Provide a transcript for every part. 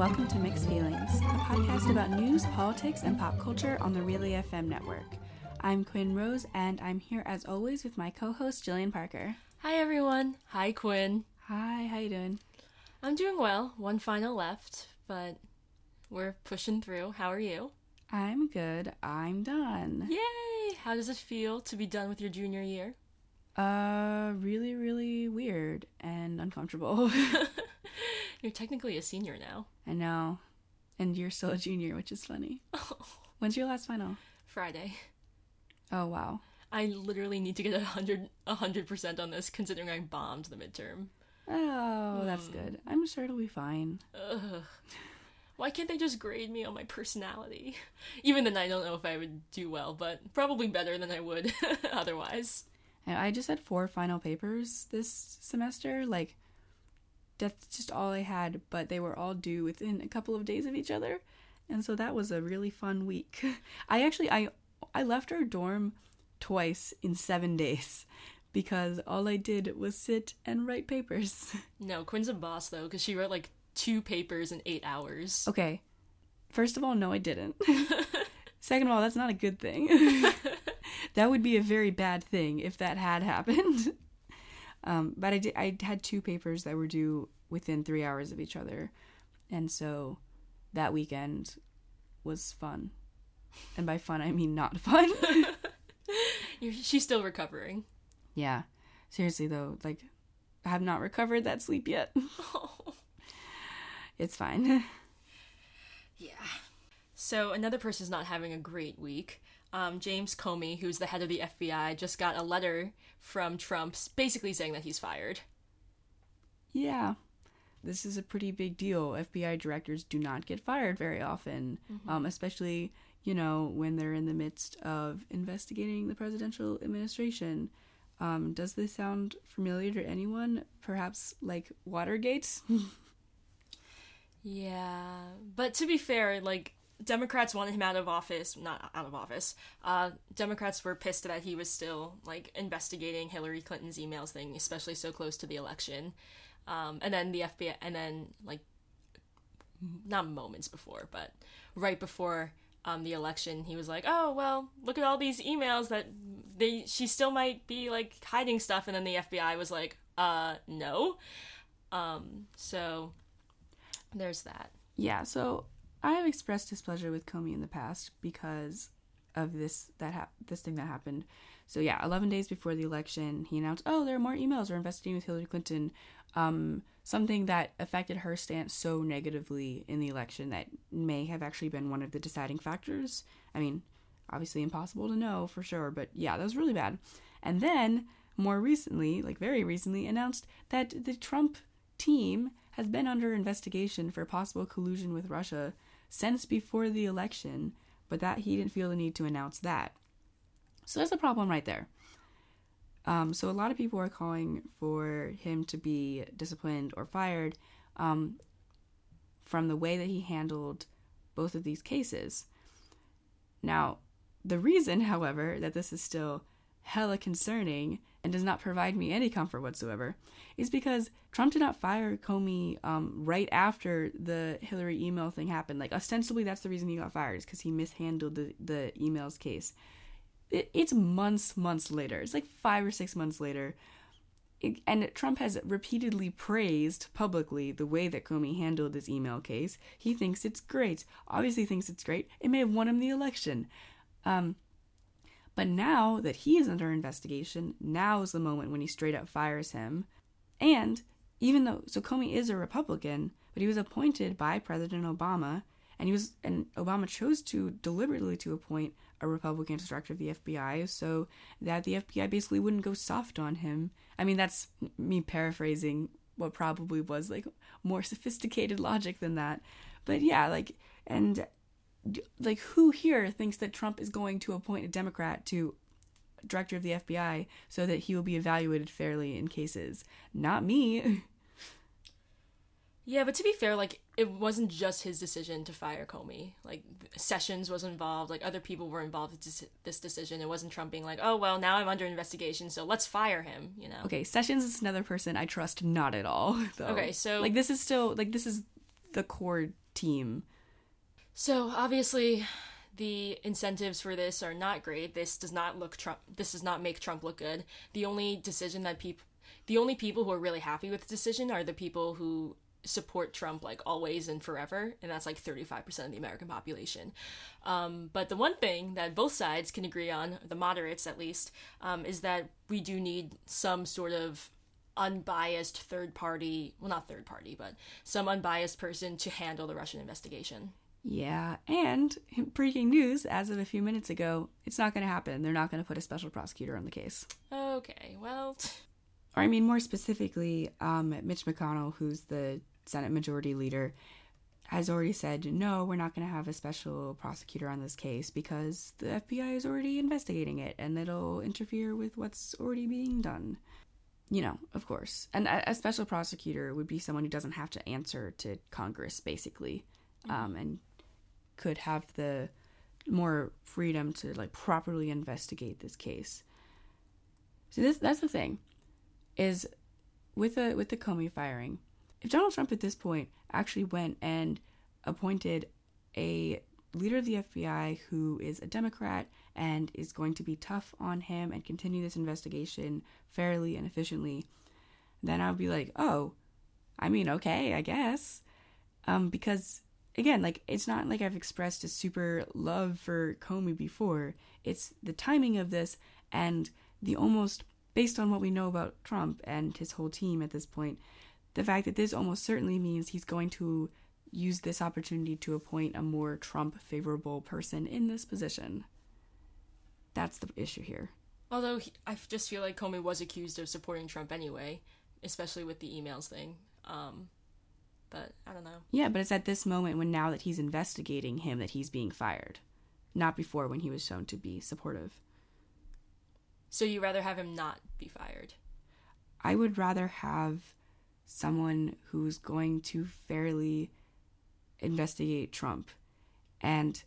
welcome to Mixed Feelings, a podcast about news, politics, and pop culture on the Relay FM network. I'm Quinn Rose, and I'm here as always with my co-host Jillian Parker. Hi everyone. Hi Quinn. Hi, how you doing? I'm doing well. One final left, but we're pushing through. How are you? I'm good. I'm done. Yay! How does it feel to be done with your junior year? Uh, really, really weird and uncomfortable. You're technically a senior now. I know. And you're still a junior, which is funny. When's your last final? Friday. Oh, wow. I literally need to get a hundred a hundred percent on this, considering I bombed the midterm. Oh, that's mm. good. I'm sure it'll be fine. Ugh. Why can't they just grade me on my personality? Even then, I don't know if I would do well, but probably better than I would otherwise. I just had four final papers this semester. Like, that's just all I had, but they were all due within a couple of days of each other. And so that was a really fun week. I actually I I left our dorm twice in 7 days because all I did was sit and write papers. No, Quinn's a boss though, because she wrote like two papers in eight hours. Okay. First of all, no I didn't. Second of all, that's not a good thing. that would be a very bad thing if that had happened. Um, but I did. I had two papers that were due within three hours of each other, and so that weekend was fun. And by fun, I mean not fun. You're, she's still recovering. yeah, seriously though, like I have not recovered that sleep yet. It's fine. Yeah. So another person's not having a great week. Um, James Comey, who's the head of the FBI, just got a letter from Trump basically saying that he's fired. yeah, this is a pretty big deal. FBI directors do not get fired very often, um, especially you know when they're in the midst of investigating the presidential administration. Um, does this sound familiar to anyone? Perhaps like Watergate? Yeah, but to be fair, like Democrats wanted him out of office, not out of office. Uh, Democrats were pissed that he was still like investigating Hillary Clinton's emails thing, especially so close to the election. Um, and then the FBI, and then like not moments before, but right before um, the election, he was like, "Oh well, look at all these emails that they she still might be like hiding stuff," and then the FBI was like, "Uh, no." Um, so there's that. Yeah, so I have expressed displeasure with Comey in the past because of this that hap- this thing that happened. So yeah, 11 days before the election, he announced, "Oh, there are more emails we're investigating with Hillary Clinton." Um, something that affected her stance so negatively in the election that may have actually been one of the deciding factors. I mean, obviously impossible to know for sure, but yeah, that was really bad. And then more recently, like very recently, announced that the Trump team has been under investigation for possible collusion with Russia since before the election, but that he didn't feel the need to announce that. So that's a problem right there. Um, so a lot of people are calling for him to be disciplined or fired um, from the way that he handled both of these cases. Now, the reason, however, that this is still hella concerning and does not provide me any comfort whatsoever is because Trump did not fire Comey um, right after the Hillary email thing happened. Like, ostensibly, that's the reason he got fired, is because he mishandled the, the emails case. It, it's months, months later. It's like five or six months later. It, and Trump has repeatedly praised publicly the way that Comey handled this email case. He thinks it's great. Obviously, thinks it's great. It may have won him the election. Um, but now that he is under investigation, now is the moment when he straight up fires him. And even though so Comey is a Republican, but he was appointed by President Obama, and he was and Obama chose to deliberately to appoint a Republican as director of the FBI so that the FBI basically wouldn't go soft on him. I mean, that's me paraphrasing what probably was like more sophisticated logic than that. But yeah, like and like who here thinks that Trump is going to appoint a Democrat to director of the FBI so that he will be evaluated fairly in cases? Not me. Yeah, but to be fair, like it wasn't just his decision to fire Comey. Like Sessions was involved. Like other people were involved with this, this decision. It wasn't Trump being like, "Oh well, now I'm under investigation, so let's fire him." You know. Okay, Sessions is another person I trust not at all. Though. Okay, so- like this is still like this is the core team. So obviously, the incentives for this are not great. This does not look Trump. This does not make Trump look good. The only decision that people, the only people who are really happy with the decision are the people who support Trump like always and forever, and that's like 35% of the American population. Um, but the one thing that both sides can agree on, the moderates at least, um, is that we do need some sort of unbiased third party, well, not third party, but some unbiased person to handle the Russian investigation. Yeah, and breaking news as of a few minutes ago, it's not going to happen. They're not going to put a special prosecutor on the case. Okay, well. Or, I mean, more specifically, um, Mitch McConnell, who's the Senate Majority Leader, has already said, no, we're not going to have a special prosecutor on this case because the FBI is already investigating it and it'll interfere with what's already being done. You know, of course. And a, a special prosecutor would be someone who doesn't have to answer to Congress, basically, um, and could have the more freedom to like properly investigate this case. So this that's the thing, is with the with the Comey firing, if Donald Trump at this point actually went and appointed a leader of the FBI who is a Democrat and is going to be tough on him and continue this investigation fairly and efficiently, then I would be like, oh, I mean, okay, I guess. Um, because again, like it's not like I've expressed a super love for Comey before. It's the timing of this and the almost based on what we know about Trump and his whole team at this point, the fact that this almost certainly means he's going to use this opportunity to appoint a more Trump favorable person in this position. That's the issue here. Although he, I just feel like Comey was accused of supporting Trump anyway, especially with the emails thing. Um, but I don't know. Yeah, but it's at this moment when now that he's investigating him that he's being fired, not before when he was shown to be supportive. So you rather have him not be fired? I would rather have someone who's going to fairly investigate Trump. And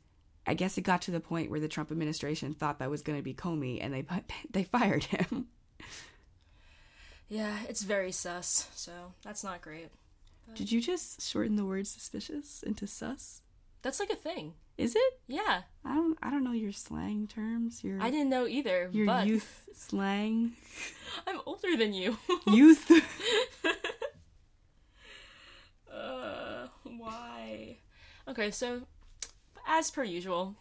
I guess it got to the point where the Trump administration thought that was going to be Comey and they they fired him. Yeah, it's very sus. So, that's not great. Did you just shorten the word suspicious into sus? That's like a thing. Is it? Yeah. I don't I don't know your slang terms. Your I didn't know either. Your but... youth slang. I'm older than you. youth. uh, why? Okay, so as per usual,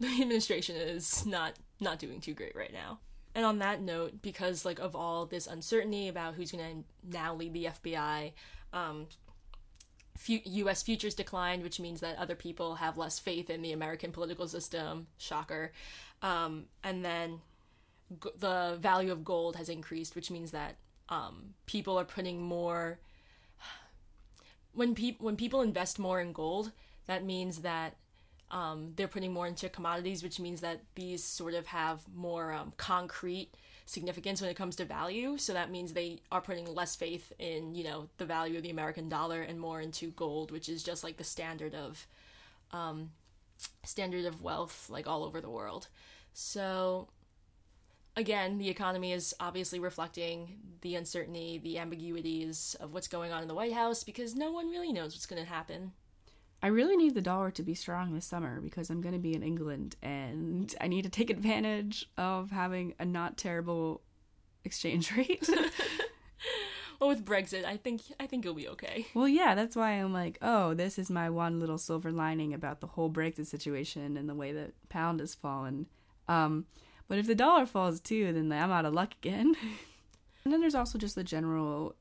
the administration is not not doing too great right now. And on that note, because like of all this uncertainty about who's going to now lead the FBI, um, U.S. futures declined, which means that other people have less faith in the American political system. Shocker. Um, and then g- the value of gold has increased, which means that um, people are putting more. When people when people invest more in gold, that means that um, they're putting more into commodities, which means that these sort of have more um, concrete significance when it comes to value. So that means they are putting less faith in, you know, the value of the American dollar and more into gold, which is just like the standard of um, standard of wealth like all over the world. So again, the economy is obviously reflecting the uncertainty, the ambiguities of what's going on in the White House because no one really knows what's going to happen. I really need the dollar to be strong this summer because I'm going to be in England and I need to take advantage of having a not terrible exchange rate. well, with Brexit, I think I think it'll be okay. Well, yeah, that's why I'm like, oh, this is my one little silver lining about the whole Brexit situation and the way that pound has fallen. Um, but if the dollar falls too, then I'm out of luck again. and then there's also just the general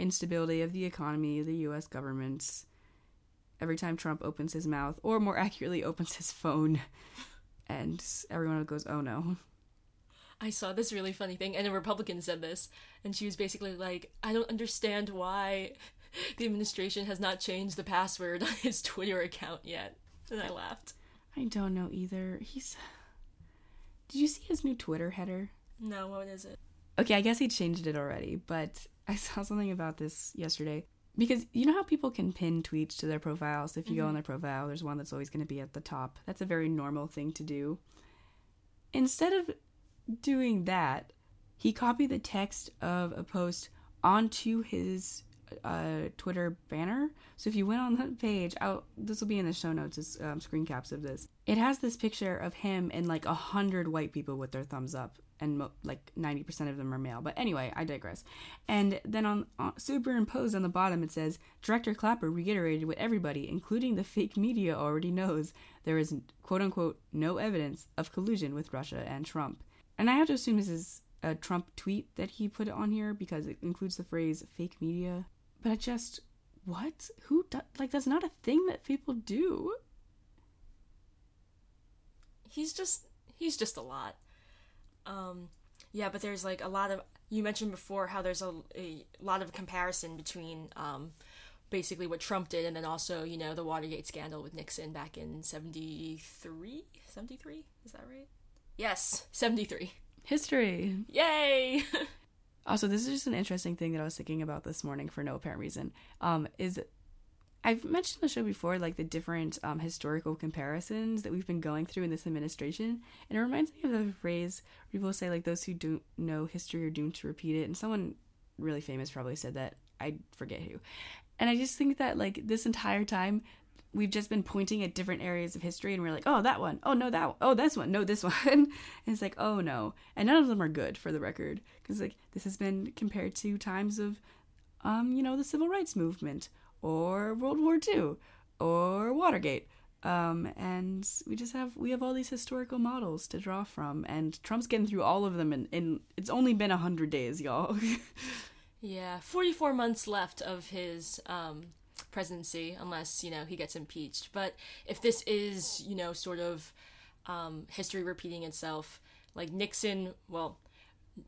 instability of the economy, the U.S. government every time Trump opens his mouth, or more accurately, opens his phone, and everyone goes, "Oh no." I saw this really funny thing, and a Republican said this, and she was basically like, "I don't understand why the administration has not changed the password on his Twitter account yet," and I laughed. I don't know either. He's. Did you see his new Twitter header? No, what is it? Okay, I guess he changed it already, but I saw something about this yesterday because you know how people can pin tweets to their profiles? If you mm-hmm. go on their profile there's one that's always going to be at the top. That's a very normal thing to do. Instead of doing that he copied the text of a post onto his uh, Twitter banner. So if you went on that page, this will be in the show notes, as um, screen caps of this. It has this picture of him and like a hundred white people with their thumbs up, and mo- like ninety percent of them are male. But anyway, I digress. And then on, on superimposed on the bottom, it says Director Clapper reiterated what everybody, including the fake media, already knows: there is quote unquote no evidence of collusion with Russia and Trump. And I have to assume this is a Trump tweet that he put on here because it includes the phrase fake media. But I just, what? Who, do, like, that's not a thing that people do. He's just, he's just a lot. Um, yeah, but there's like a lot of, you mentioned before how there's a, a lot of comparison between, um, basically what Trump did and then also, you know, the Watergate scandal with Nixon back in 73? 73? Is that right? Yes, 73. History. Yay! also, this is just an interesting thing that I was thinking about this morning for no apparent reason. Um, is I've mentioned the show before, like the different um, historical comparisons that we've been going through in this administration, and it reminds me of the phrase people say like those who don't know history are doomed to repeat it. And someone really famous probably said that. I forget who. And I just think that like this entire time we've just been pointing at different areas of history and we're like, oh, that one. Oh, no, that one. Oh, this one. No, this one. and it's like, oh, no. And none of them are good for the record. Because, like, this has been compared to times of, um, you know, the civil rights movement or World War II or Watergate. Um, and we just have, we have all these historical models to draw from. And Trump's getting through all of them. And, and it's only been a 100 days, y'all. yeah. 44 months left of his, um, presidency unless you know he gets impeached. But if this is you know sort of um, history repeating itself, like Nixon, well,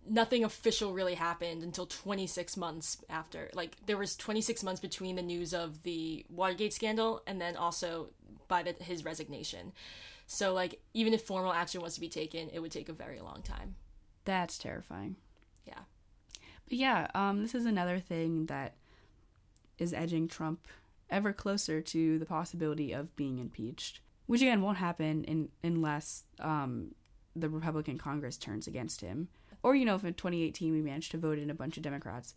nothing official really happened until 26 months after. Like there was 26 months between the news of the Watergate scandal and then also by the, his resignation. So like even if formal action was to be taken, it would take a very long time. That's terrifying. Yeah. But yeah, um, this is another thing that is edging Trump ever closer to the possibility of being impeached, which again won't happen in, unless um, the Republican Congress turns against him. Or, you know, if in 2018 we managed to vote in a bunch of Democrats.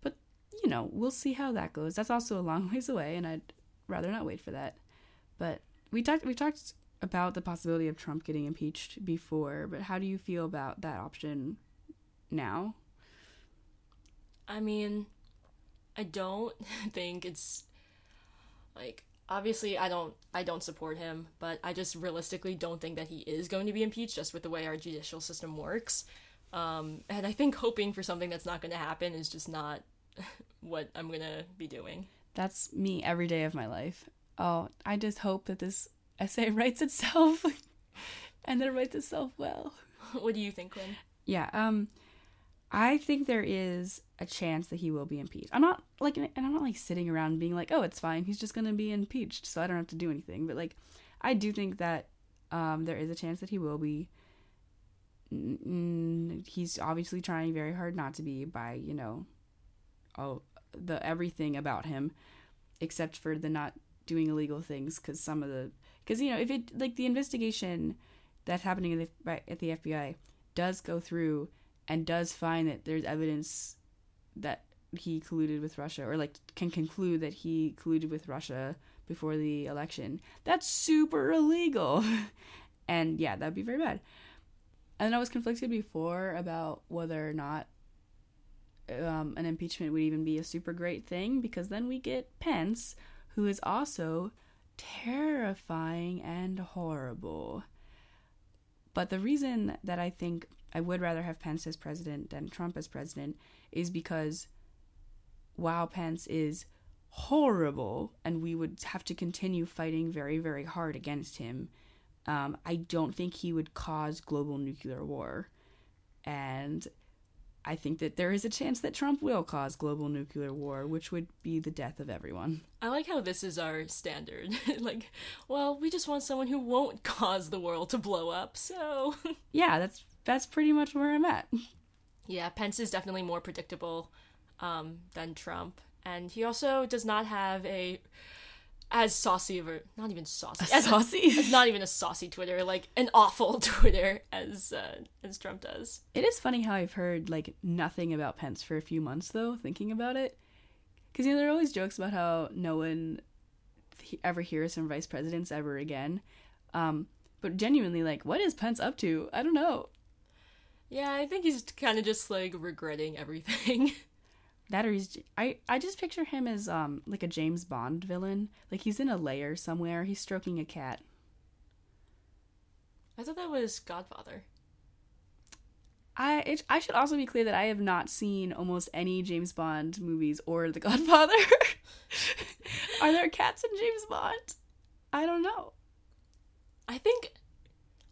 But, you know, we'll see how that goes. That's also a long ways away, and I'd rather not wait for that. But we talked we talked about the possibility of Trump getting impeached before, but how do you feel about that option now? I mean, I don't think it's like obviously I don't I don't support him, but I just realistically don't think that he is going to be impeached just with the way our judicial system works. Um, and I think hoping for something that's not going to happen is just not what I'm going to be doing. That's me every day of my life. Oh, I just hope that this essay writes itself and that it writes itself well. What do you think, Quinn? Yeah, um I think there is a chance that he will be impeached. I'm not like, and I'm not like sitting around being like, oh, it's fine. He's just gonna be impeached, so I don't have to do anything. But like, I do think that um, there is a chance that he will be. He's obviously trying very hard not to be by you know, all the everything about him, except for the not doing illegal things because some of the because you know if it like the investigation that's happening at the, at the FBI does go through and does find that there's evidence that he colluded with Russia or like can conclude that he colluded with Russia before the election, that's super illegal. and yeah, that'd be very bad. And I was conflicted before about whether or not um, an impeachment would even be a super great thing because then we get Pence, who is also terrifying and horrible. But the reason that I think I would rather have Pence as president than Trump as president is because while Pence is horrible and we would have to continue fighting very, very hard against him, um, I don't think he would cause global nuclear war. And I think that there is a chance that Trump will cause global nuclear war, which would be the death of everyone. I like how this is our standard. like, well, we just want someone who won't cause the world to blow up, so. yeah, that's that's pretty much where I'm at. Yeah, Pence is definitely more predictable um, than Trump, and he also does not have a as saucy of a not even saucy as Saucy. it's not even a saucy Twitter, like an awful Twitter as uh, as Trump does. It is funny how I've heard like nothing about Pence for a few months though, thinking about it. Because you know there are always jokes about how no one ever hears from vice presidents ever again. Um, but genuinely, like, what is Pence up to? I don't know. Yeah, I think he's kind of just like regretting everything. That or he's I I just picture him as um like a James Bond villain. Like he's in a lair somewhere. He's stroking a cat. I thought that was Godfather. I it, I should also be clear that I have not seen almost any James Bond movies or The Godfather. Are there cats in James Bond? I don't know. I think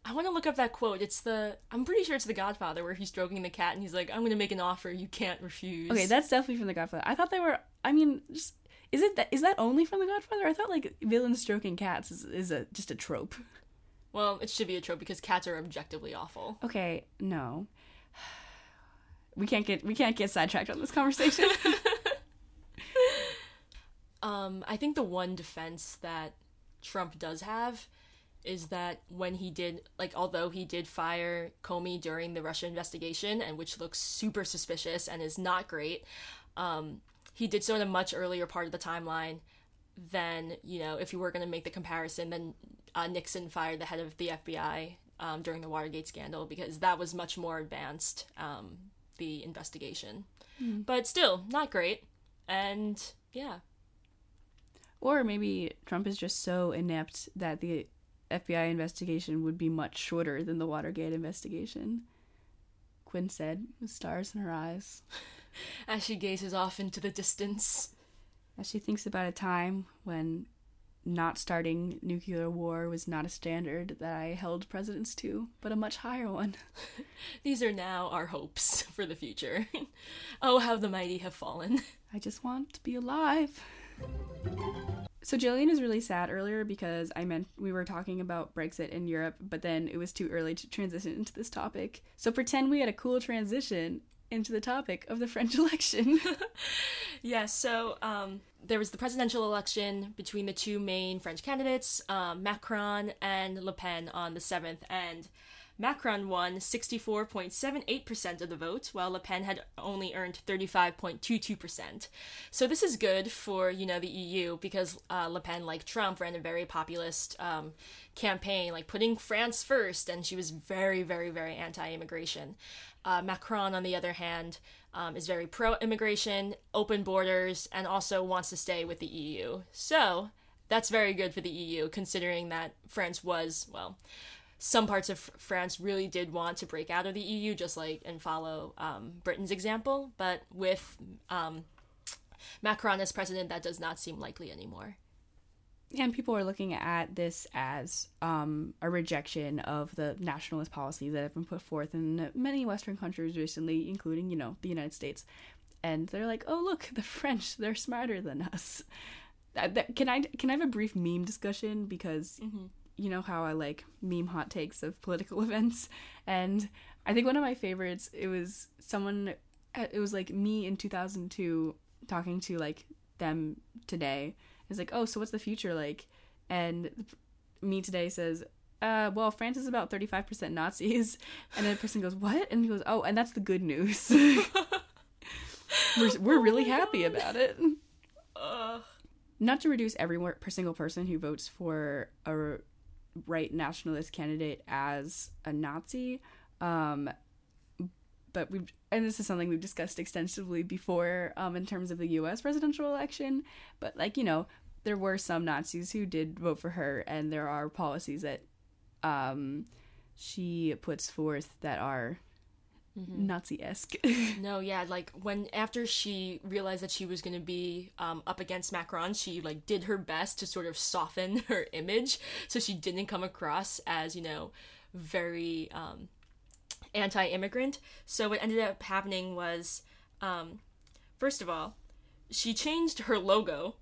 I want to look up that quote. It's the I'm pretty sure it's the Godfather where he's stroking the cat and he's like, "I'm going to make an offer you can't refuse." Okay, that's definitely from The Godfather. I thought they were. I mean, just is it that is that only from The Godfather? I thought like villains stroking cats is, is a just a trope. well, it should be a trope because cats are objectively awful. Okay, no. We can't get we can't get sidetracked on this conversation. Um, I think the one defense that Trump does have is that when he did, like, although he did fire Comey during the Russia investigation, and which looks super suspicious and is not great, um, he did so in a much earlier part of the timeline than, you know, if you were going to make the comparison, then uh, Nixon fired the head of the FBI um, during the Watergate scandal because that was much more advanced, um, the investigation. But still, not great. And yeah. Or maybe Trump is just so inept that the FBI investigation would be much shorter than the Watergate investigation. Quinn said, with stars in her eyes, as she gazes off into the distance. as she thinks about a time when not starting nuclear war was not a standard that I held presidents to, but a much higher one. These are now our hopes for the future. oh, how the mighty have fallen. I just want to be alive. So Jillian is really sad earlier because I meant we were talking about Brexit in Europe, but then it was too early to transition into this topic. So pretend we had a cool transition into the topic of the French election. Yeah, so um, there was the presidential election between the two main French candidates, um, Macron and Le Pen, on the 7th, and Macron won 64.78% of the vote, while Le Pen had only earned 35.22%. So this is good for, you know, the EU because uh, Le Pen, like Trump, ran a very populist um, campaign, like putting France first, and she was very, very, very anti-immigration. Uh, Macron, on the other hand, um, is very pro-immigration, open borders, and also wants to stay with the EU. So that's very good for the EU, considering that France was well some parts of France really did want to break out of the EU, just like and follow um, Britain's example. But with um, Macron as president, that does not seem likely anymore. and people are looking at this as um, a rejection of the nationalist policies that have been put forth in many Western countries recently, including, you know, the United States. And they're like, oh, look, the French, they're smarter than us. That, that, can I can I have a brief meme discussion because you know how I like meme hot takes of political events, and I think one of my favorites it was someone it was like me in 2002 talking to like them today. It's like, oh, so what's the future like? And me today says, uh, well, France is about 35% Nazis. And then the person goes, what? And he goes, oh, and that's the good news. we're we're really happy about it. Ugh. Not to reduce every per single person who votes for a right nationalist candidate as a Nazi, um, but we've and this is something we've discussed extensively before um, in terms of the U.S. presidential election. But like you know, there were some Nazis who did vote for her, and there are policies that um, she puts forth that are Nazi esque. No, yeah, like when after she realized that she was going to be um, up against Macron, she like did her best to sort of soften her image so she didn't come across as you know very um, anti-immigrant. So what ended up happening was, um, first of all, she changed her logo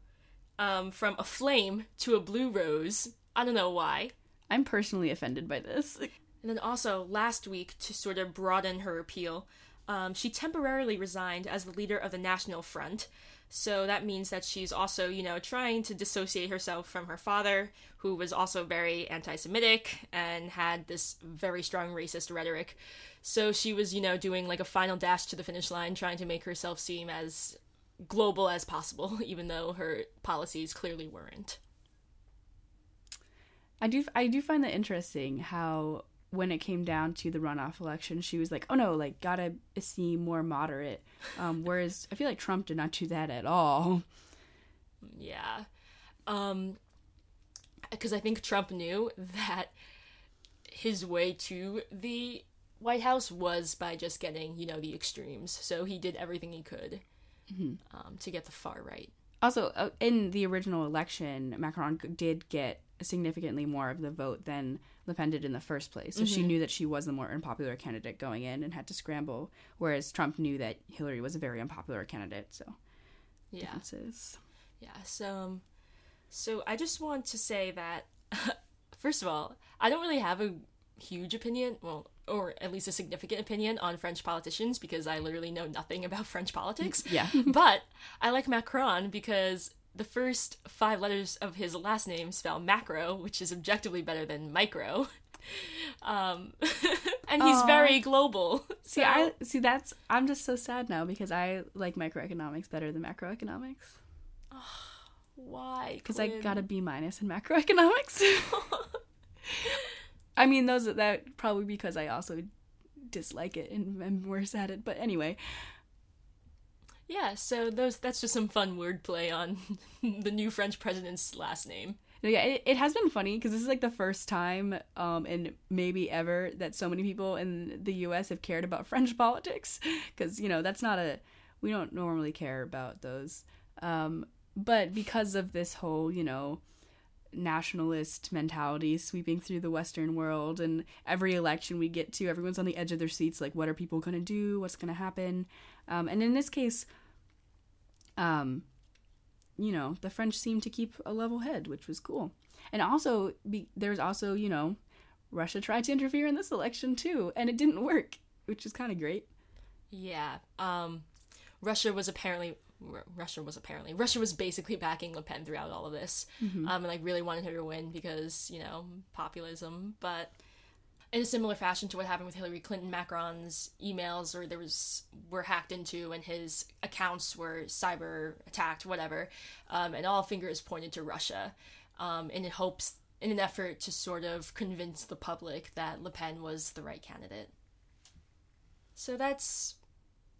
um, from a flame to a blue rose. I don't know why. I'm personally offended by this. And then also last week to sort of broaden her appeal, um, she temporarily resigned as the leader of the National Front. So that means that she's also, you know, trying to dissociate herself from her father, who was also very anti Semitic and had this very strong racist rhetoric. So she was, you know, doing like a final dash to the finish line, trying to make herself seem as global as possible, even though her policies clearly weren't. I do I do find that interesting how when it came down to the runoff election, she was like, "Oh no, like gotta seem more moderate." Um, whereas I feel like Trump did not do that at all. Yeah, um, because I think Trump knew that his way to the White House was by just getting you know the extremes. So he did everything he could mm-hmm. um, to get the far right. Also, uh, in the original election, Macron did get significantly more of the vote than Le Pen did in the first place. So mm-hmm. she knew that she was the more unpopular candidate going in and had to scramble, whereas Trump knew that Hillary was a very unpopular candidate. So yeah. differences. Yeah. So, um, so I just want to say that first of all, I don't really have a huge opinion. Well, or at least a significant opinion on French politicians because I literally know nothing about French politics. Yeah. but I like Macron because the first five letters of his last name spell macro, which is objectively better than micro. Um, and he's Aww. very global. See, I see that's I'm just so sad now because I like microeconomics better than macroeconomics. Oh, why? Because I got a B minus in macroeconomics. I mean, those that probably because I also dislike it and am worse at it. But anyway. Yeah, so those that's just some fun wordplay on the new French president's last name. Yeah, it, it has been funny because this is like the first time, um, and maybe ever that so many people in the U.S. have cared about French politics. Because you know that's not a we don't normally care about those. Um, but because of this whole, you know, nationalist mentality sweeping through the Western world. And every election we get to, everyone's on the edge of their seats like, what are people going to do? What's going to happen? Um, and in this case, um, you know, the French seemed to keep a level head, which was cool. And also, be, there's also, you know, Russia tried to interfere in this election too, and it didn't work, which is kind of great. Yeah. Um, Russia was apparently Russia was apparently Russia was basically backing Le Pen throughout all of this, mm-hmm. um, and like really wanted her to win because you know populism. But in a similar fashion to what happened with Hillary Clinton, Macron's emails or there was were hacked into and his accounts were cyber attacked, whatever, um, and all fingers pointed to Russia, um, in hopes in an effort to sort of convince the public that Le Pen was the right candidate. So that's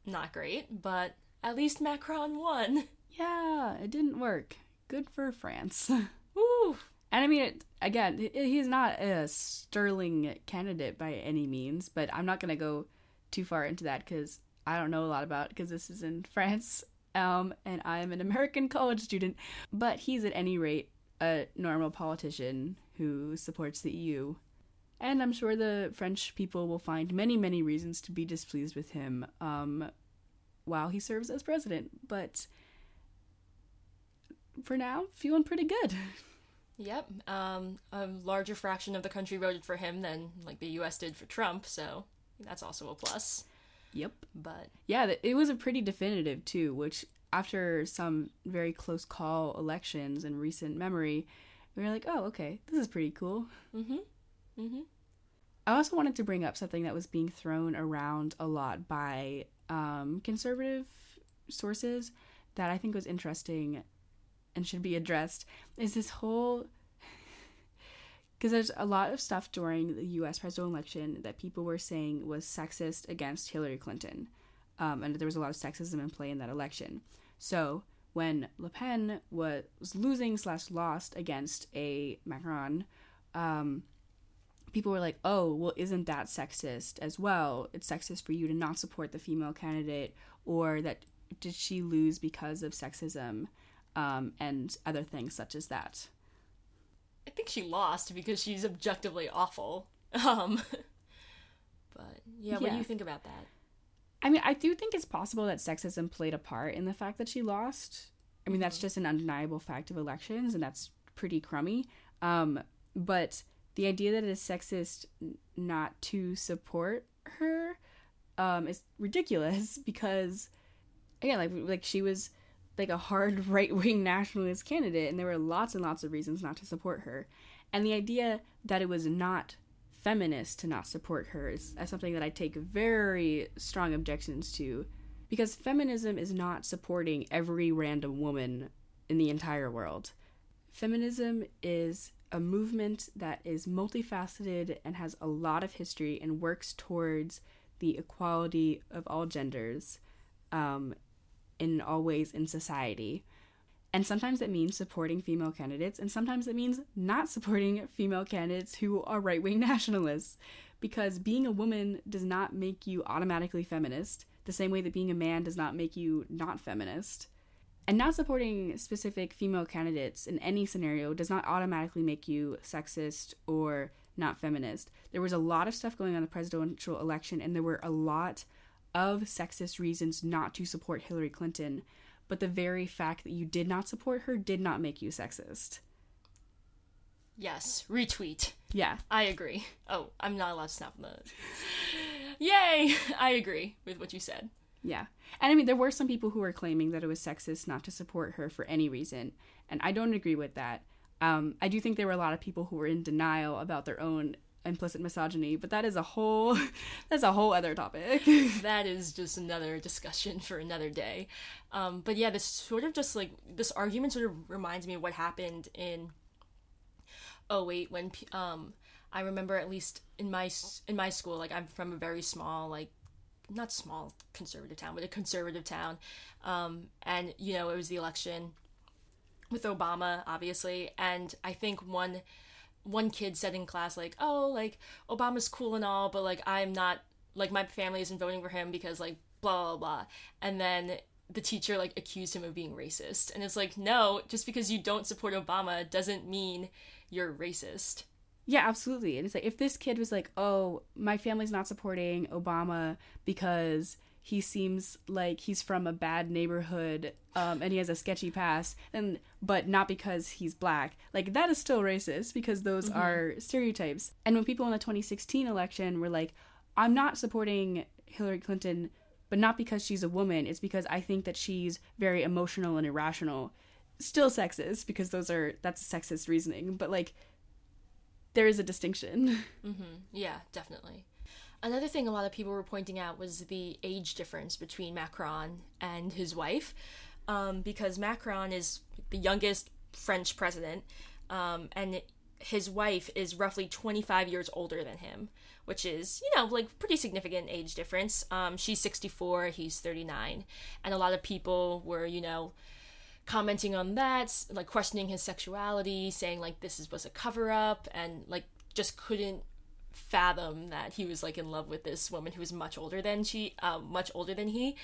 not great, but at least Macron won. Yeah, it didn't work. Good for France. Woo! And I mean, it, again, he's not a sterling candidate by any means, but I'm not going to go too far into that because I don't know a lot about because this is in France, um, and I'm an American college student. But he's at any rate a normal politician who supports the EU. And I'm sure the French people will find many, many reasons to be displeased with him. Um, while he serves as president. But for now, feeling pretty good. Yep. Um, a larger fraction of the country voted for him than like the U.S. did for Trump, so that's also a plus. Yep. But yeah, it was a pretty definitive too. Which after some very close call elections in recent memory, we were like, oh, okay, this is pretty cool. Mm-hmm. Mm-hmm. I also wanted to bring up something that was being thrown around a lot by um, conservative sources that I think was interesting and should be addressed is this whole because there's a lot of stuff during the U.S. presidential election that people were saying was sexist against Hillary Clinton, um, and there was a lot of sexism in play in that election. So when Le Pen was losing slash lost against a Macron, um, people were like, oh, well, isn't that sexist as well? It's sexist for you to not support the female candidate, or that did she lose because of sexism um, and other things such as that? I think she lost because she's objectively awful. Um, but yeah, what do you think about that? I mean, I do think it's possible that sexism played a part in the fact that she lost. I mean, mm-hmm. that's just an undeniable fact of elections, and that's pretty crummy. Um, but the idea that it is sexist not to support her um, is ridiculous because again, like like she was like a hard right wing nationalist candidate, and there were lots and lots of reasons not to support her. And the idea that it was not feminist to not support her is something that I take very strong objections to because feminism is not supporting every random woman in the entire world. Feminism is a movement that is multifaceted and has a lot of history and works towards the equality of all genders um, in all ways in society. And sometimes it means supporting female candidates, and sometimes it means not supporting female candidates who are right wing nationalists. Because being a woman does not make you automatically feminist, the same way that being a man does not make you not feminist. And not supporting specific female candidates in any scenario does not automatically make you sexist or not feminist. There was a lot of stuff going on in the presidential election, and there were a lot of sexist reasons not to support Hillary Clinton, but the very fact that you did not support her did not make you sexist. Yes, retweet. Yeah. I agree. Oh, I'm not allowed to snap the. Yay! I agree with what you said. Yeah. And I mean, there were some people who were claiming that it was sexist not to support her for any reason, and I don't agree with that. Um, I do think there were a lot of people who were in denial about their own implicit misogyny, but that is a whole that's a whole other topic. that is just another discussion for another day. Um, but yeah, this sort of just like this argument sort of reminds me of what happened in oh wait when um I remember at least in my in my school like I'm from a very small like not small conservative town but a conservative town um and you know it was the election with Obama obviously and I think one one kid said in class like oh like obama's cool and all but like i'm not like my family isn't voting for him because like blah blah blah. And then the teacher like accused him of being racist. And it's like no just because you don't support obama doesn't mean you're racist. Yeah absolutely. And it's like if this kid was like oh my family's not supporting obama because he seems like he's from a bad neighborhood um, and he has a sketchy past and but not because he's black. Like that is still racist because those mm-hmm. are stereotypes. And when people in the 2016 election were like i'm not supporting hillary clinton but not because she's a woman it's because i think that she's very emotional and irrational. Still sexist because those are that's sexist reasoning but like there is a distinction. Mm-hmm. yeah definitely Another thing a lot of people were pointing out was the age difference between Macron and his wife, um, because Macron is the youngest French president, um, and his wife is roughly 25 years older than him, which is, you know, like pretty significant age difference. Um, she's 64, he's 39, and a lot of people were, you know, commenting on that, like questioning his sexuality, saying like this is was a cover up, and like just couldn't fathom that he was like in love with this woman who was much older than she, uh, much older than he,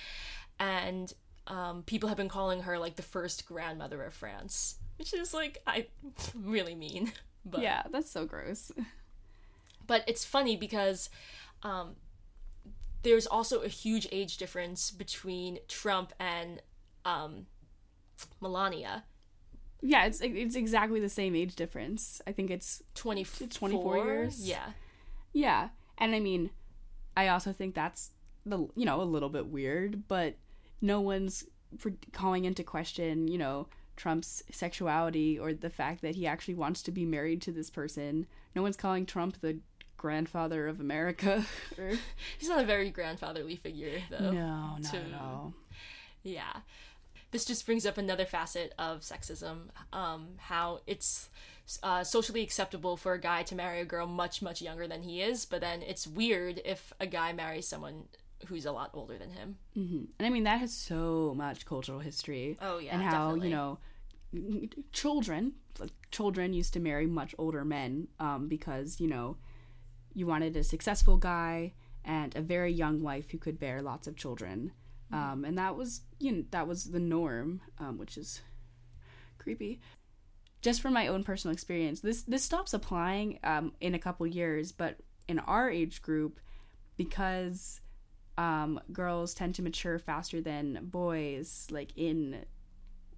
and um, people have been calling her like the first grandmother of France, which is like I really mean. But yeah, that's so gross. But it's funny because um, there's also a huge age difference between Trump and um, Melania. Yeah, it's it's exactly the same age difference. I think it's 24, 24 years. Yeah. Yeah. And I mean, I also think that's the you know, a little bit weird, but no one's for calling into question, you know, Trump's sexuality or the fact that he actually wants to be married to this person. No one's calling Trump the grandfather of America. He's not a very grandfatherly figure, though. No, not to, at all. Yeah. This just brings up another facet of sexism um, how it's uh, socially acceptable for a guy to marry a girl much much younger than he is but then it's weird if a guy marries someone who's a lot older than him mm-hmm. and i mean that has so much cultural history oh yeah and how definitely. you know children children used to marry much older men um, because you know you wanted a successful guy and a very young wife who could bear lots of children mm-hmm. um, and that was you know that was the norm um, which is creepy just from my own personal experience, this this stops applying um, in a couple years, but in our age group, because um, girls tend to mature faster than boys, like in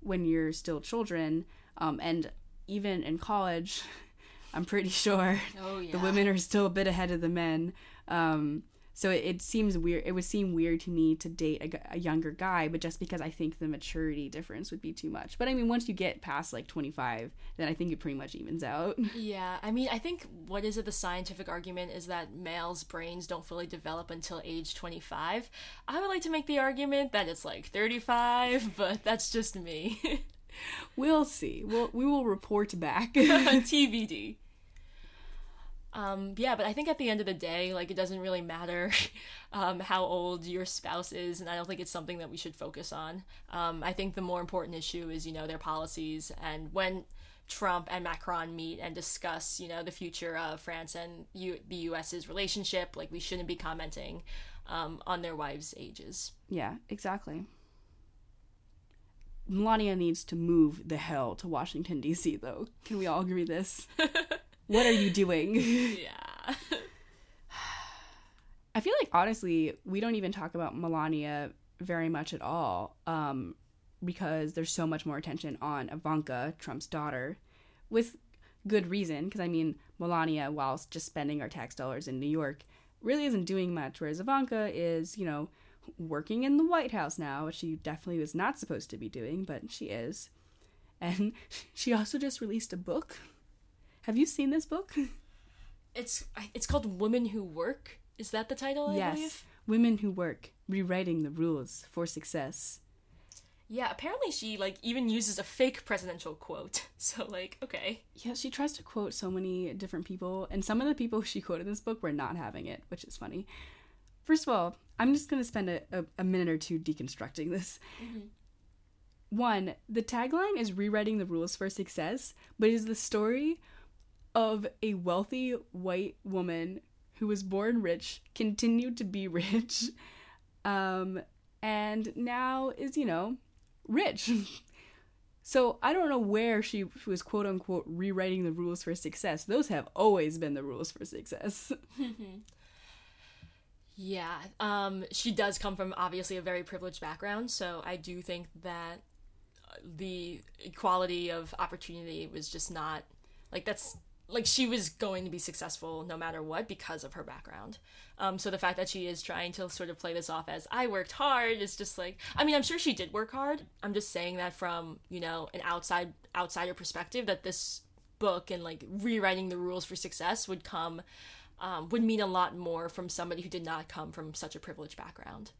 when you're still children, um, and even in college, I'm pretty sure oh, yeah. the women are still a bit ahead of the men. Um, So it, it seems weird. It would seem weird to me to date a, a younger guy, but just because I think the maturity difference would be too much. But I mean, once you get past like 25, then I think it pretty much evens out. Yeah, I mean, I think what is it? The scientific argument is that males' brains don't fully develop until age 25. I would like to make the argument that it's like 35, but that's just me. we'll see. We'll we will report back. TBD. Um, yeah, but I think at the end of the day, like it doesn't really matter um, how old your spouse is, and I don't think it's something that we should focus on. Um, I think the more important issue is, you know, their policies, and when Trump and Macron meet and discuss, you know, the future of France and U- the U.S.'s relationship, like we shouldn't be commenting um, on their wives' ages. yeah, exactly. Melania needs to move the hell to Washington D.C. Though. Can we all agree this? what are you doing? Yeah. I feel like honestly, we don't even talk about Melania very much at all, um, because there's so much more attention on Ivanka, Trump's daughter, with good reason. Because I mean, Melania, whilst just spending our tax dollars in New York, really isn't doing much, whereas Ivanka is, you know, working in the White House now, which she definitely was not supposed to be doing, but she is. And she also just released a book. Have you seen this book? It's it's called Women Who Work. Is that the title? I yes. believe? Women Who Work Rewriting the Rules for Success. Yeah, apparently she like even uses a fake presidential quote. So like, okay. Yeah, she tries to quote so many different people, and some of the people she quoted in this book were not having it, which is funny. First of all, I'm just going to spend a, a, a minute or two deconstructing this. Mm-hmm. One, the tagline is rewriting the rules for success, but is the story of a wealthy white woman who was born rich, continued to be rich, um, and now is, you know, rich. So I don't know where she was quote unquote rewriting the rules for success. Those have always been the rules for success. Yeah, um, she does come from obviously a very privileged background, so I do think that uh, the equality of opportunity was just not like that's like she was going to be successful no matter what because of her background. Um, so the fact that she is trying to sort of play this off as I worked hard is just like I mean I'm sure she did work hard. I'm just saying that from you know an outside outsider perspective that this book and like rewriting the rules for success would come um, would mean a lot more from somebody who did not come from such a privileged background.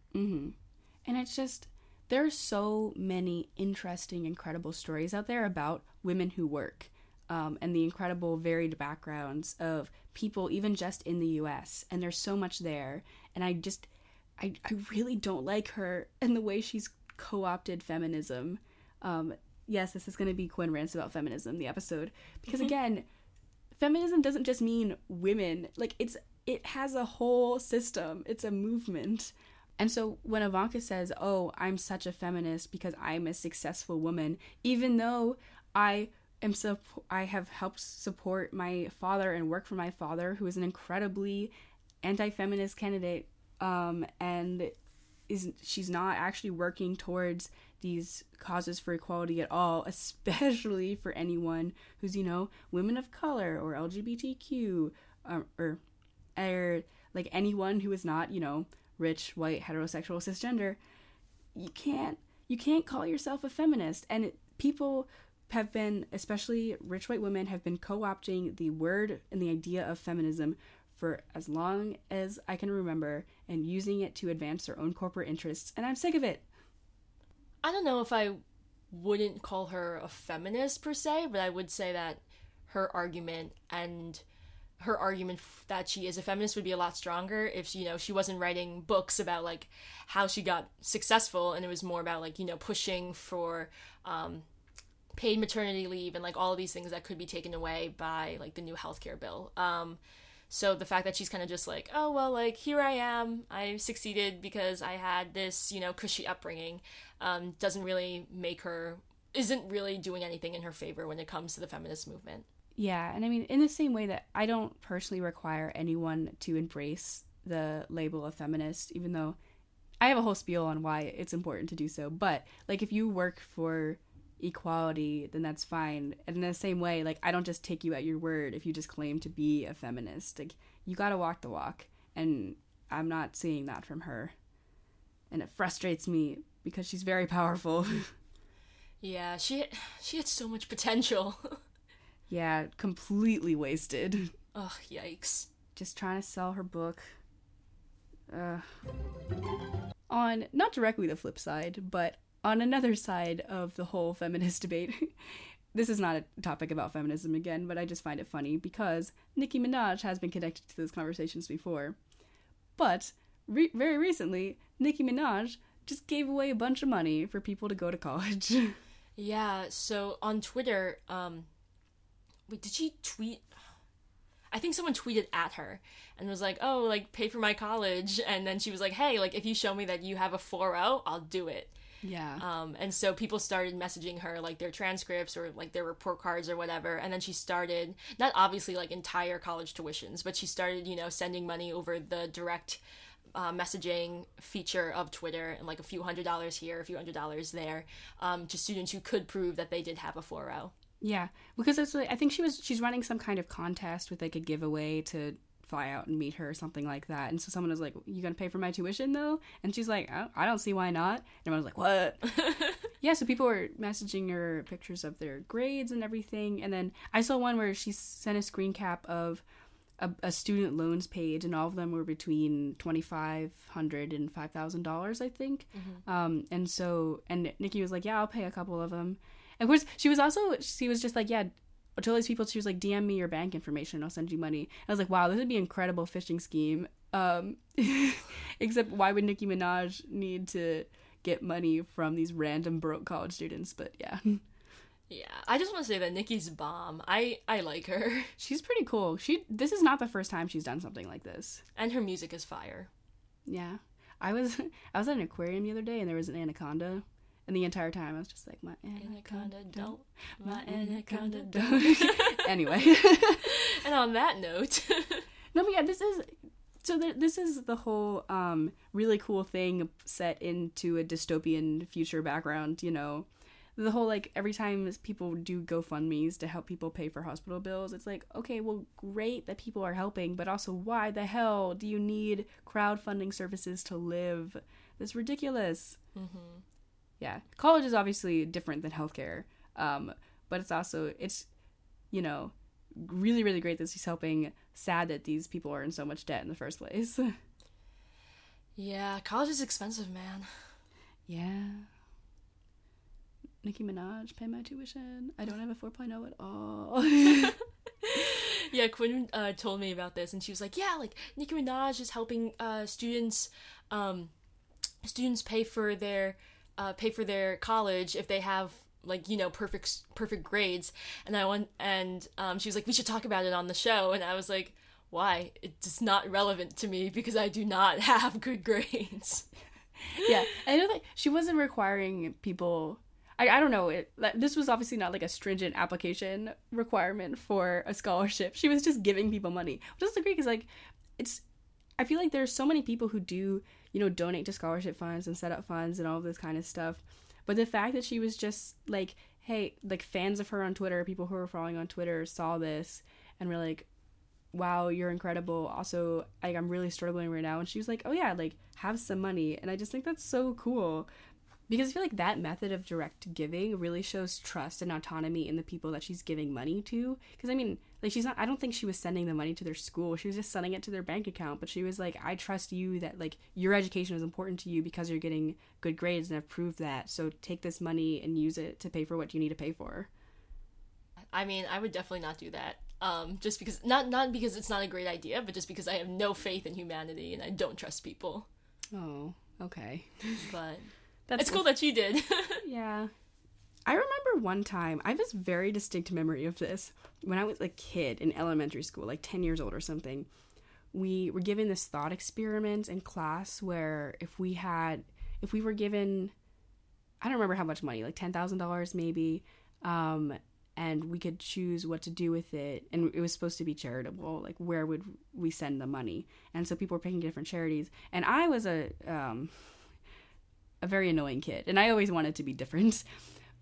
And it's just, there are so many interesting, incredible stories out there about women who work um, and the incredible, varied backgrounds of people, even just in the US. And there's so much there. And I just, I, I really don't like her and the way she's co opted feminism. Um, yes, this is going to be Quinn Rants about feminism, the episode. Because again, feminism doesn't just mean women like it's it has a whole system it's a movement and so when ivanka says oh i'm such a feminist because i'm a successful woman even though i am i have helped support my father and work for my father who is an incredibly anti-feminist candidate um and is she's not actually working towards these causes for equality at all, especially for anyone who's you know women of color or LGBTQ um, or or like anyone who is not you know rich white heterosexual cisgender. You can't you can't call yourself a feminist, and it, people have been, especially rich white women, have been co-opting the word and the idea of feminism for as long as I can remember and using it to advance their own corporate interests, and I'm sick of it. I don't know if I wouldn't call her a feminist per se, but I would say that her argument and her argument that she is a feminist would be a lot stronger if you know she wasn't writing books about like how she got successful and it was more about like you know pushing for um, paid maternity leave and like all of these things that could be taken away by like the new healthcare bill. Um, so the fact that she's kind of just like, oh well, like here I am, I succeeded because I had this you know cushy upbringing, um, doesn't really make her isn't really doing anything in her favor when it comes to the feminist movement. Yeah, and I mean, in the same way that I don't personally require anyone to embrace the label of feminist, even though I have a whole spiel on why it's important to do so. But, like, if you work for equality, then that's fine. And in the same way, like, I don't just take you at your word if you just claim to be a feminist. Like, you gotta walk the walk. And I'm not seeing that from her. And it frustrates me because she's very powerful. Yeah, she she had so much potential. yeah, completely wasted. Ugh, yikes. Just trying to sell her book. Uh. On not directly the flip side, but on another side of the whole feminist debate, this is not a topic about feminism again, but I just find it funny because Nicki Minaj has been connected to those conversations before. But re- very recently, Nicki Minaj just gave away a bunch of money for people to go to college. yeah, so on Twitter, um wait, did she tweet I think someone tweeted at her and was like, "Oh, like pay for my college." And then she was like, "Hey, like if you show me that you have a 4.0, I'll do it." Yeah. Um, and so people started messaging her like their transcripts or like their report cards or whatever. And then she started, not obviously like entire college tuitions, but she started, you know, sending money over the direct uh, messaging feature of Twitter and like a few hundred dollars here, a few hundred dollars there um, to students who could prove that they did have a 4.0. Yeah, because it's like I think she was she's running some kind of contest with like a giveaway to fly out and meet her or something like that. And so someone was like, "You gonna pay for my tuition though?" And she's like, "I, I don't see why not." And I was like, "What?" yeah, so people were messaging her pictures of their grades and everything. And then I saw one where she sent a screen cap of a, a student loans page, and all of them were between twenty five hundred and five thousand dollars, I think. Mm-hmm. Um, and so, and Nicki was like, "Yeah, I'll pay a couple of them." of course, she was also she was just like, yeah, to all these people, she was like, DM me your bank information, I'll send you money. And I was like, wow, this would be an incredible phishing scheme. Um, except why would Nicki Minaj need to get money from these random broke college students? But yeah. Yeah, I just want to say that Nicki's bomb. I I like her. She's pretty cool. She this is not the first time she's done something like this. And her music is fire. Yeah. I was I was at an aquarium the other day and there was an anaconda and the entire time I was just like, my anaconda, don't, my anaconda don't. anyway. and on that note. no, but yeah, this is. So there, this is the whole um, really cool thing set into a dystopian future background, you know. The whole like every time people do GoFundMe's to help people pay for hospital bills, it's like, okay, well, great that people are helping, but also why the hell do you need crowdfunding services to live? That's ridiculous. Mm-hmm yeah. College is obviously different than healthcare um, but it's also it's you know really really great that she's helping. Sad that these people are in so much debt in the first place. Yeah college is expensive man. Yeah. Nicki Minaj pay my tuition. I don't have a 4.0 at all. Yeah Quinn uh, told me about this and she was like yeah like Nicki Minaj is helping uh, students um, students pay for their uh, pay for their college if they have like you know perfect perfect grades. And i went and um, she was like we should talk about it on the show. And i was like why? It's not relevant to me because i do not have good grades. Yeah. I know that she wasn't requiring people I, I don't know it this was obviously not like a stringent application requirement for a scholarship. She was just giving people money which is great because like it's i feel like there's so many people who do you know, donate to scholarship funds and set up funds and all this kind of stuff. But the fact that she was just like, hey, like fans of her on Twitter, people who were following on Twitter saw this and were like, wow, you're incredible. Also, like, I'm really struggling right now. And she was like, oh yeah, like, have some money. And I just think that's so cool because I feel like that method of direct giving really shows trust and autonomy in the people that she's giving money to. Because I mean, like she's not. I don't think she was sending the money to their school. She was just sending it to their bank account. But she was like, I trust you that like your education is important to you because you're getting good grades and I've proved that. So take this money and use it to pay for what you need to pay for. I mean, I would definitely not do that. Um, just because not not because it's not a great idea, but just because I have no faith in humanity and I don't trust people. Oh, okay. But that's it's cool that you did. yeah. I remember one time, I have this very distinct memory of this. When I was a kid in elementary school, like 10 years old or something, we were given this thought experiment in class where if we had, if we were given, I don't remember how much money, like $10,000 maybe, um, and we could choose what to do with it and it was supposed to be charitable like where would we send the money and so people were picking different charities and i was a um, a very annoying kid, and I always wanted to be different.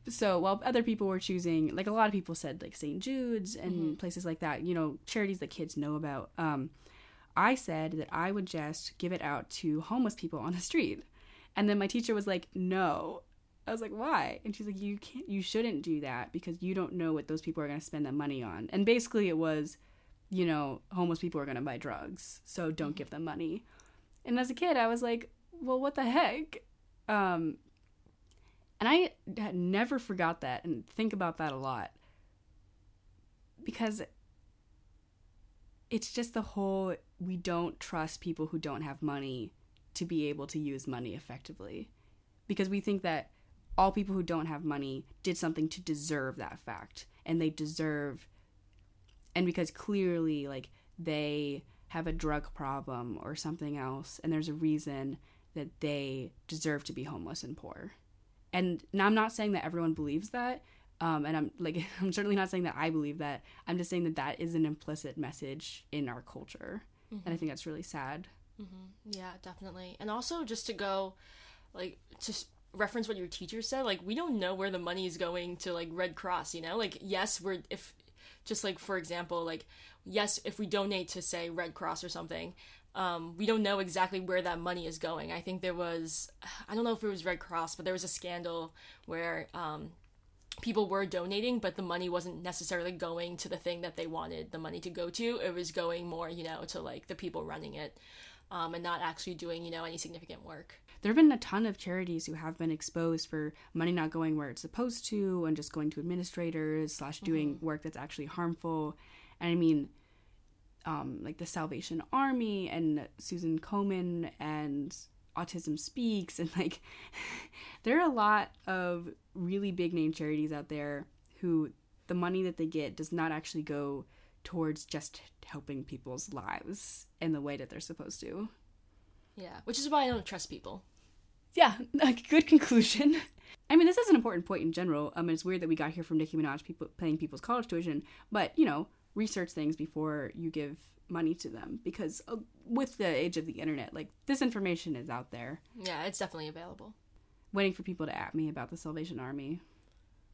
So while other people were choosing, like a lot of people said, like St. Jude's and mm-hmm. places like that, you know, charities that kids know about. Um, I said that I would just give it out to homeless people on the street. And then my teacher was like, "No." I was like, "Why?" And she's like, "You can't you shouldn't do that because you don't know what those people are going to spend that money on." And basically it was, you know, homeless people are going to buy drugs, so don't give them money. And as a kid, I was like, "Well, what the heck?" Um and I never forgot that and think about that a lot. Because it's just the whole we don't trust people who don't have money to be able to use money effectively. Because we think that all people who don't have money did something to deserve that fact. And they deserve and because clearly like they have a drug problem or something else and there's a reason that they deserve to be homeless and poor and now i'm not saying that everyone believes that um, and I'm like, I'm certainly not saying that I believe that. I'm just saying that that is an implicit message in our culture, mm-hmm. and I think that's really sad. Mm-hmm. Yeah, definitely. And also, just to go, like, to reference what your teacher said, like, we don't know where the money is going to, like, Red Cross. You know, like, yes, we're if, just like for example, like, yes, if we donate to say Red Cross or something, um, we don't know exactly where that money is going. I think there was, I don't know if it was Red Cross, but there was a scandal where um, people were donating, but the money wasn't necessarily going to the thing that they wanted the money to go to. It was going more, you know, to like the people running it, um, and not actually doing, you know, any significant work. There have been a ton of charities who have been exposed for money not going where it's supposed to, and just going to administrators slash doing mm-hmm. work that's actually harmful. And I mean, um, like the Salvation Army and Susan Komen and Autism Speaks and like there are a lot of really big name charities out there who the money that they get does not actually go towards just helping people's lives in the way that they're supposed to. Yeah, which is why I don't trust people. Yeah, a good conclusion. I mean, this is an important point in general. Um, it's weird that we got here from Nicki Minaj people paying people's college tuition, but you know, research things before you give money to them because uh, with the age of the internet, like this information is out there. Yeah, it's definitely available. Waiting for people to at me about the Salvation Army.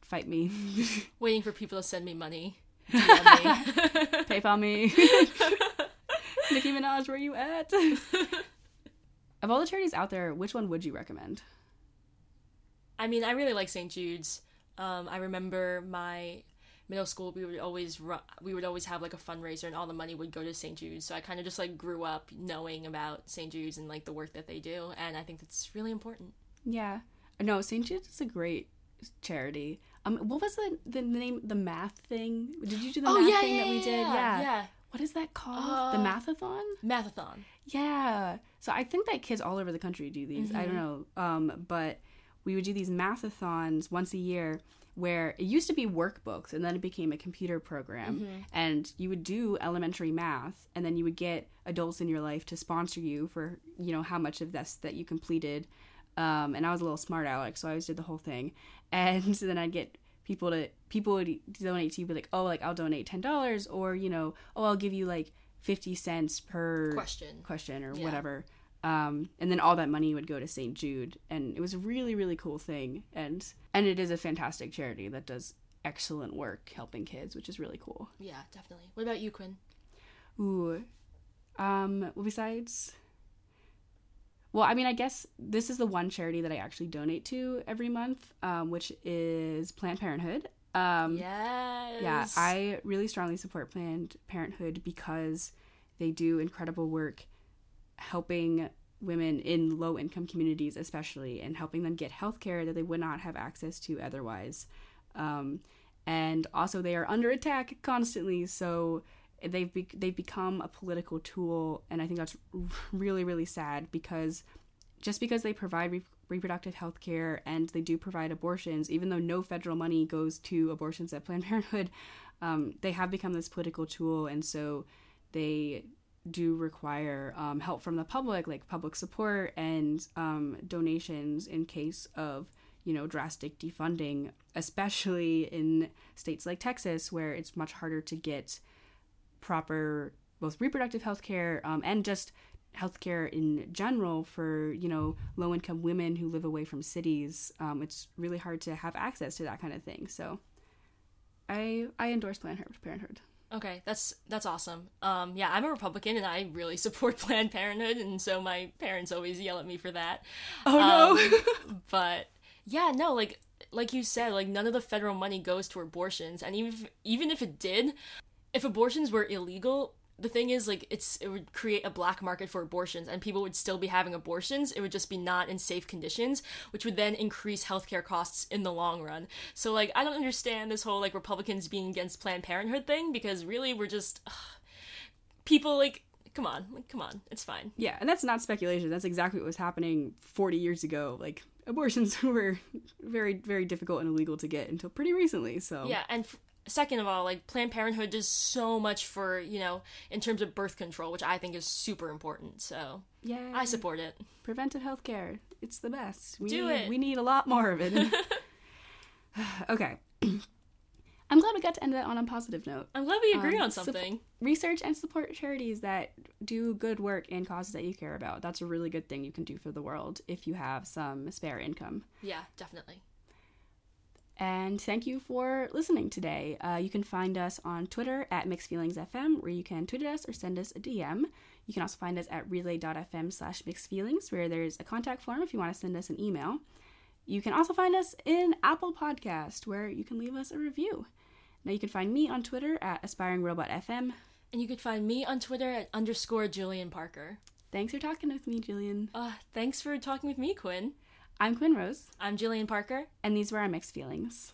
Fight me. Waiting for people to send me money. me. PayPal me. Nicki Minaj, where you at? of all the charities out there, which one would you recommend? I mean, I really like St. Jude's. Um, I remember my middle school we would always run, we would always have like a fundraiser and all the money would go to St. Jude's. So I kind of just like grew up knowing about St. Jude's and like the work that they do and I think that's really important. Yeah. No, St. Jude's is a great charity. Um what was the the name the math thing? Did you do the oh, math yeah, thing yeah, that we did? Yeah. Yeah. What is that called? Uh, the mathathon? Mathathon. Yeah. So I think that kids all over the country do these. Mm-hmm. I don't mm-hmm. know. Um but we would do these mathathons once a year where it used to be workbooks and then it became a computer program. Mm-hmm. and you would do elementary math and then you would get adults in your life to sponsor you for you know how much of this that you completed. Um, and i was a little smart alex so i always did the whole thing. And so then i'd get people to people would donate to you be like oh like i'll donate $10 or you know oh i'll give you like 50 cents per question. question or yeah. whatever um, and then all that money would go to St. Jude, and it was a really really cool thing, and and it is a fantastic charity that does excellent work helping kids, which is really cool. Yeah, definitely. What about you, Quinn? Ooh, um, well, besides, well, I mean, I guess this is the one charity that I actually donate to every month, um, which is Planned Parenthood. Um, yes. Yeah, I really strongly support Planned Parenthood because they do incredible work helping women in low income communities, especially, and helping them get health care that they would not have access to otherwise. Um, and also, they are under attack constantly, so they've be- they've become a political tool, and I think that's really really sad because just because they provide re- reproductive health care and they do provide abortions, even though no federal money goes to abortions at Planned Parenthood, um, they have become this political tool, and so they do require um, help from the public, like public support and um, donations in case of you know drastic defunding, especially in states like Texas where it's much harder to get proper both reproductive health care um, and just health care in general for you know low income women who live away from cities. Um, it's really hard to have access to that kind of thing. So, I I endorse Planned Parenthood. Okay, that's that's awesome. Um, yeah, I'm a Republican and I really support Planned Parenthood, and so my parents always yell at me for that. Oh no. Um, but yeah, no, like like you said, like none of the federal money goes to abortions, and even if, even if it did, if abortions were illegal, the thing is like it's it would create a black market for abortions and people would still be having abortions it would just be not in safe conditions which would then increase healthcare costs in the long run so like i don't understand this whole like republicans being against planned parenthood thing because really we're just ugh, people like come on like come on it's fine yeah, and that's not speculation. That's exactly what was happening 40 years ago. Like abortions were very very difficult and illegal to get until pretty recently. So yeah and f- second of all like planned parenthood does so much for you know in terms of birth control which i think is super important so yeah, i support it preventive health care. It's the best. We Do need, it. We need a lot more of it. okay. I'm glad we got to end that on a positive note. i'm glad we agree Um, on something research and support charities that do good work and causes that you care about. That's a really good thing you can do for the world if you have some spare income. yeah definitely And thank you for listening today. Uh, you can find us on Twitter at Mixed Feelings FM, where you can tweet at us or send us a DM. You can also find us at relay.fm slash mixed feelings, where there's a contact form if you want to send us an email. You can also find us in Apple Podcast, where you can leave us a review. Now you can find me on Twitter at aspiringrobotfm. and you can find me on twitter at underscore julian parker Thanks for talking with me, Julian. uh, thanks for talking with me quinn I'm Quinn Rose, i'm julian parker and these were our mixed feelings.